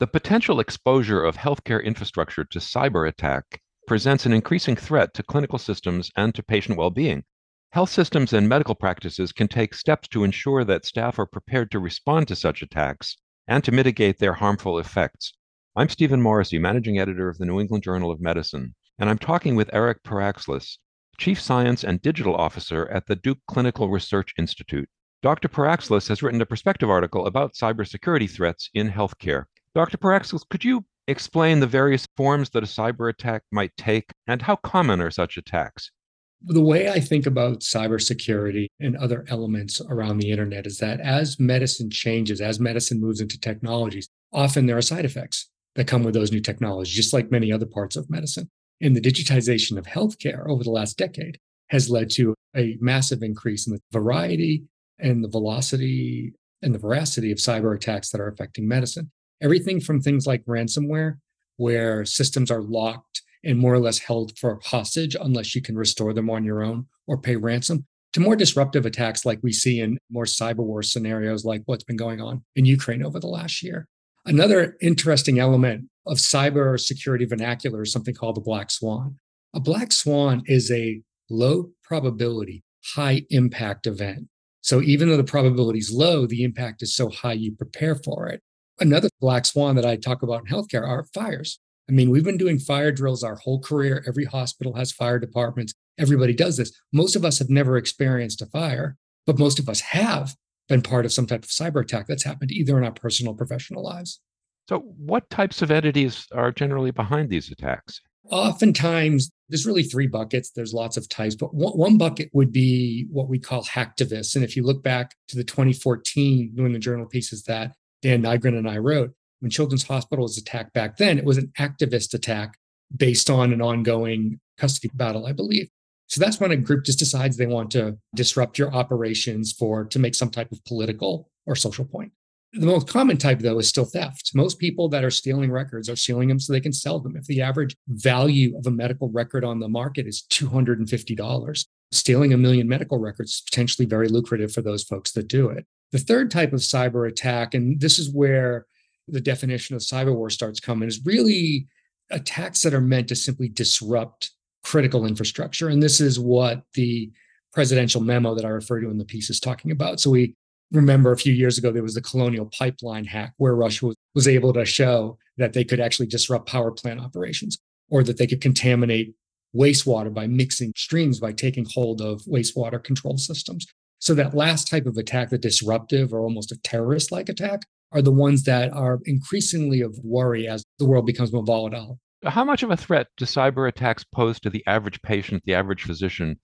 The potential exposure of healthcare infrastructure to cyber attack presents an increasing threat to clinical systems and to patient well being. Health systems and medical practices can take steps to ensure that staff are prepared to respond to such attacks and to mitigate their harmful effects. I'm Stephen Morrissey, managing editor of the New England Journal of Medicine, and I'm talking with Eric Perakslis, Chief Science and Digital Officer at the Duke Clinical Research Institute. Dr. Perakslis has written a perspective article about cybersecurity threats in healthcare. Dr. Perakslis, could you explain the various forms that a cyber attack might take and how common are such attacks? The way I think about cybersecurity and other elements around the internet is that as medicine changes, as medicine moves into technologies, often there are side effects that come with those new technologies, just like many other parts of medicine. And the digitization of healthcare over the last decade has led to a massive increase in the variety and the velocity and the veracity of cyber attacks that are affecting medicine everything from things like ransomware, where systems are locked and more or less held for hostage unless you can restore them on your own or pay ransom, to more disruptive attacks like we see in more cyber war scenarios like what's been going on in Ukraine over the last year. Another interesting element of cyber security vernacular is something called the black swan. A black swan is a low probability, high impact event. So even though the probability is low, the impact is so high you prepare for it. Another black swan that I talk about in healthcare are fires. I mean, we've been doing fire drills our whole career. Every hospital has fire departments. Everybody does this. Most of us have never experienced a fire, but most of us have been part of some type of cyber attack that's happened either in our personal or professional lives. So, what types of entities are generally behind these attacks? Oftentimes, there's really three buckets. There's lots of types, but one, bucket would be what we call hacktivists. And if you look back to the 2014 New England Journal pieces that Dan Nigrin and I wrote, when Children's Hospital was attacked back then, it was an activist attack based on an ongoing custody battle, I believe. So that's when a group just decides they want to disrupt your operations for to make some type of political or social point. The most common type, though, is still theft. Most people that are stealing records are stealing them so they can sell them. If the average value of a medical record on the market is $250, stealing a million medical records is potentially very lucrative for those folks that do it. The third type of cyber attack, and this is where the definition of cyber war starts coming, is really attacks that are meant to simply disrupt critical infrastructure. And this is what the presidential memo that I refer to in the piece is talking about. So we remember a few years ago, there was the colonial pipeline hack where Russia was, was able to show that they could actually disrupt power plant operations or that they could contaminate wastewater by mixing streams by taking hold of wastewater control systems. So that last type of attack, the disruptive or almost a terrorist like attack, are the ones that are increasingly of worry as the world becomes more volatile. How much of a threat do cyber attacks pose to the average patient, the average physician?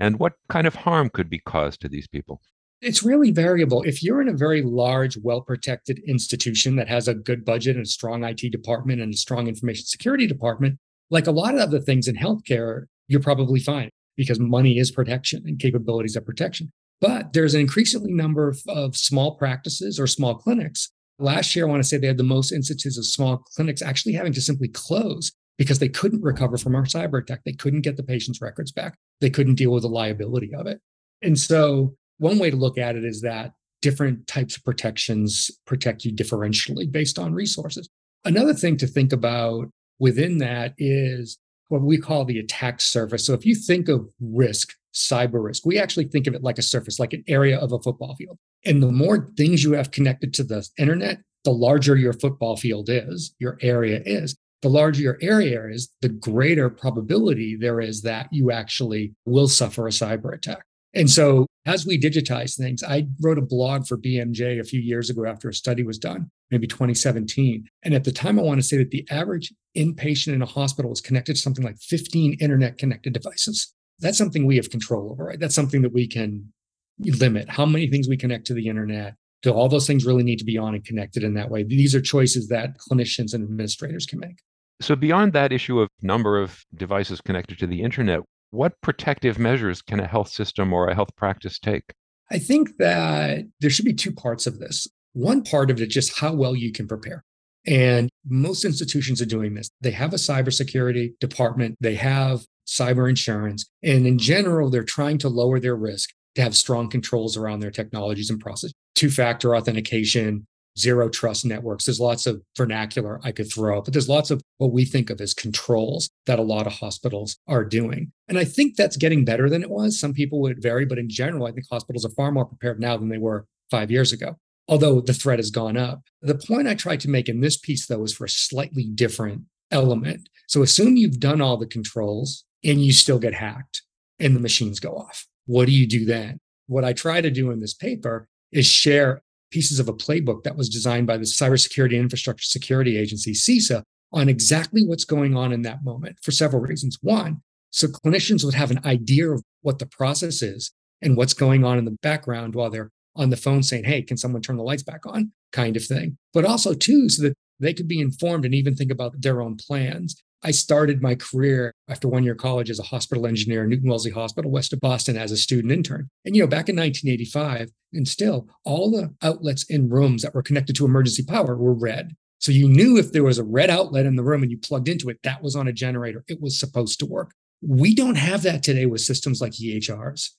And what kind of harm could be caused to these people? It's really variable. If you're in a very large, well protected institution that has a good budget and a strong IT department and a strong information security department, like a lot of other things in healthcare, you're probably fine because money is protection and capabilities are protection. But there's an increasingly number of, of small practices or small clinics. Last year, I want to say they had the most instances of small clinics actually having to simply close because they couldn't recover from our cyber attack. They couldn't get the patient's records back. They couldn't deal with the liability of it. And so, one way to look at it is that different types of protections protect you differentially based on resources. Another thing to think about within that is what we call the attack surface. So, if you think of risk, cyber risk. We actually think of it like a surface, like an area of a football field. And the more things you have connected to the internet, the larger your football field is, your area is. The larger your area is, the greater probability there is that you actually will suffer a cyber attack. And so, as we digitize things, I wrote a blog for BMJ a few years ago after a study was done, maybe 2017. And at the time, I want to say that the average inpatient in a hospital is connected to something like 15 internet connected devices that's something we have control over, right? That's something that we can limit how many things we connect to the internet. Do all those things really need to be on and connected in that way? These are choices that clinicians and administrators can make. So, beyond that issue of number of devices connected to the internet, what protective measures can a health system or a health practice take? I think that there should be two parts of this. One part of it is just how well you can prepare. And most institutions are doing this. They have a cybersecurity department, they have cyber insurance. And in general, they're trying to lower their risk to have strong controls around their technologies and processes. Two factor authentication, zero trust networks. There's lots of vernacular I could throw, but there's lots of what we think of as controls that a lot of hospitals are doing. And I think that's getting better than it was. Some people would vary, but in general, I think hospitals are far more prepared now than they were five years ago, although the threat has gone up. The point I tried to make in this piece, though, is for a slightly different element. So assume you've done all the controls and you still get hacked and the machines go off. What do you do then? What I try to do in this paper is share pieces of a playbook that was designed by the Cybersecurity Infrastructure Security Agency, CISA, on exactly what's going on in that moment for several reasons. One, so clinicians would have an idea of what the process is and what's going on in the background while they're on the phone saying, Hey, can someone turn the lights back on? kind of thing. But also, too, so that they could be informed and even think about their own plans. I started my career after one year college as a hospital engineer, in Newton Wellesley Hospital, west of Boston, as a student intern. And, you know, back in 1985, and still, all the outlets in rooms that were connected to emergency power were red. So you knew if there was a red outlet in the room and you plugged into it, that was on a generator. It was supposed to work. We don't have that today with systems like EHRs.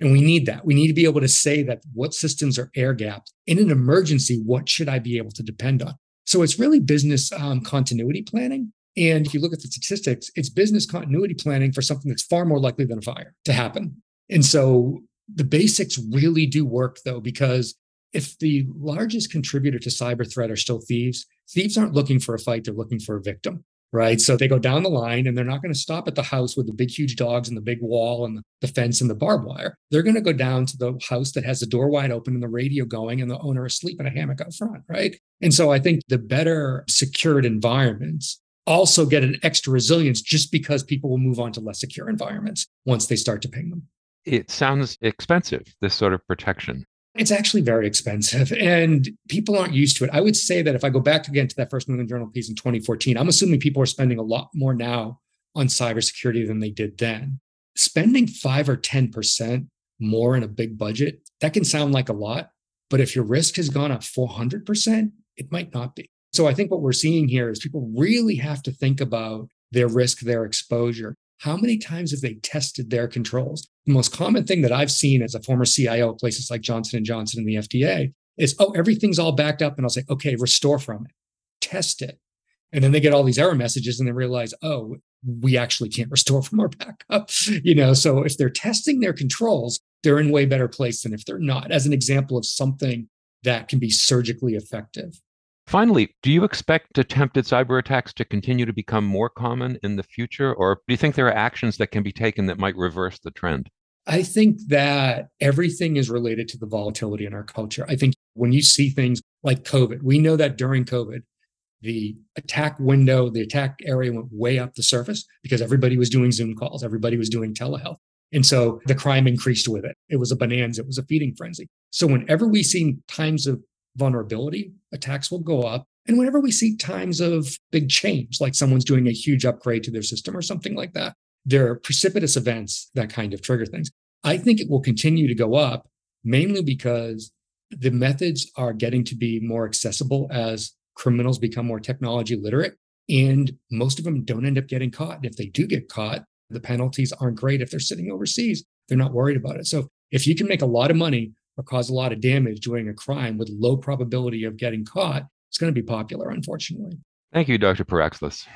And we need that. We need to be able to say that what systems are air gapped. In an emergency, what should I be able to depend on? So it's really business um, continuity planning. And if you look at the statistics, it's business continuity planning for something that's far more likely than a fire to happen. And so the basics really do work though, because if the largest contributor to cyber threat are still thieves, thieves aren't looking for a fight, they're looking for a victim. Right. So they go down the line and they're not going to stop at the house with the big, huge dogs and the big wall and the fence and the barbed wire. They're going to go down to the house that has the door wide open and the radio going and the owner asleep in a hammock out front. Right. And so I think the better secured environments also get an extra resilience just because people will move on to less secure environments once they start to ping them. It sounds expensive, this sort of protection. It's actually very expensive and people aren't used to it. I would say that if I go back again to that first New England Journal piece in 2014, I'm assuming people are spending a lot more now on cybersecurity than they did then. Spending five or 10% more in a big budget, that can sound like a lot, but if your risk has gone up 400%, it might not be. So I think what we're seeing here is people really have to think about their risk, their exposure. How many times have they tested their controls? The most common thing that I've seen as a former CIO of places like Johnson and Johnson and the FDA is, oh, everything's all backed up. And I'll say, okay, restore from it, test it. And then they get all these error messages and they realize, oh, we actually can't restore from our backup. You know, so if they're testing their controls, they're in way better place than if they're not, as an example of something that can be surgically effective. Finally, do you expect attempted cyber attacks to continue to become more common in the future, or do you think there are actions that can be taken that might reverse the trend? I think that everything is related to the volatility in our culture. I think when you see things like COVID, we know that during COVID, the attack window, the attack area went way up the surface because everybody was doing Zoom calls, everybody was doing telehealth. And so the crime increased with it. It was a bonanza, it was a feeding frenzy. So whenever we see times of vulnerability, attacks will go up. And whenever we see times of big change, like someone's doing a huge upgrade to their system or something like that, there are precipitous events that kind of trigger things. I think it will continue to go up mainly because the methods are getting to be more accessible as criminals become more technology literate. And most of them don't end up getting caught. And if they do get caught, the penalties aren't great. If they're sitting overseas, they're not worried about it. So if you can make a lot of money or cause a lot of damage doing a crime with low probability of getting caught, it's going to be popular, unfortunately. Thank you, Dr. Perakslis.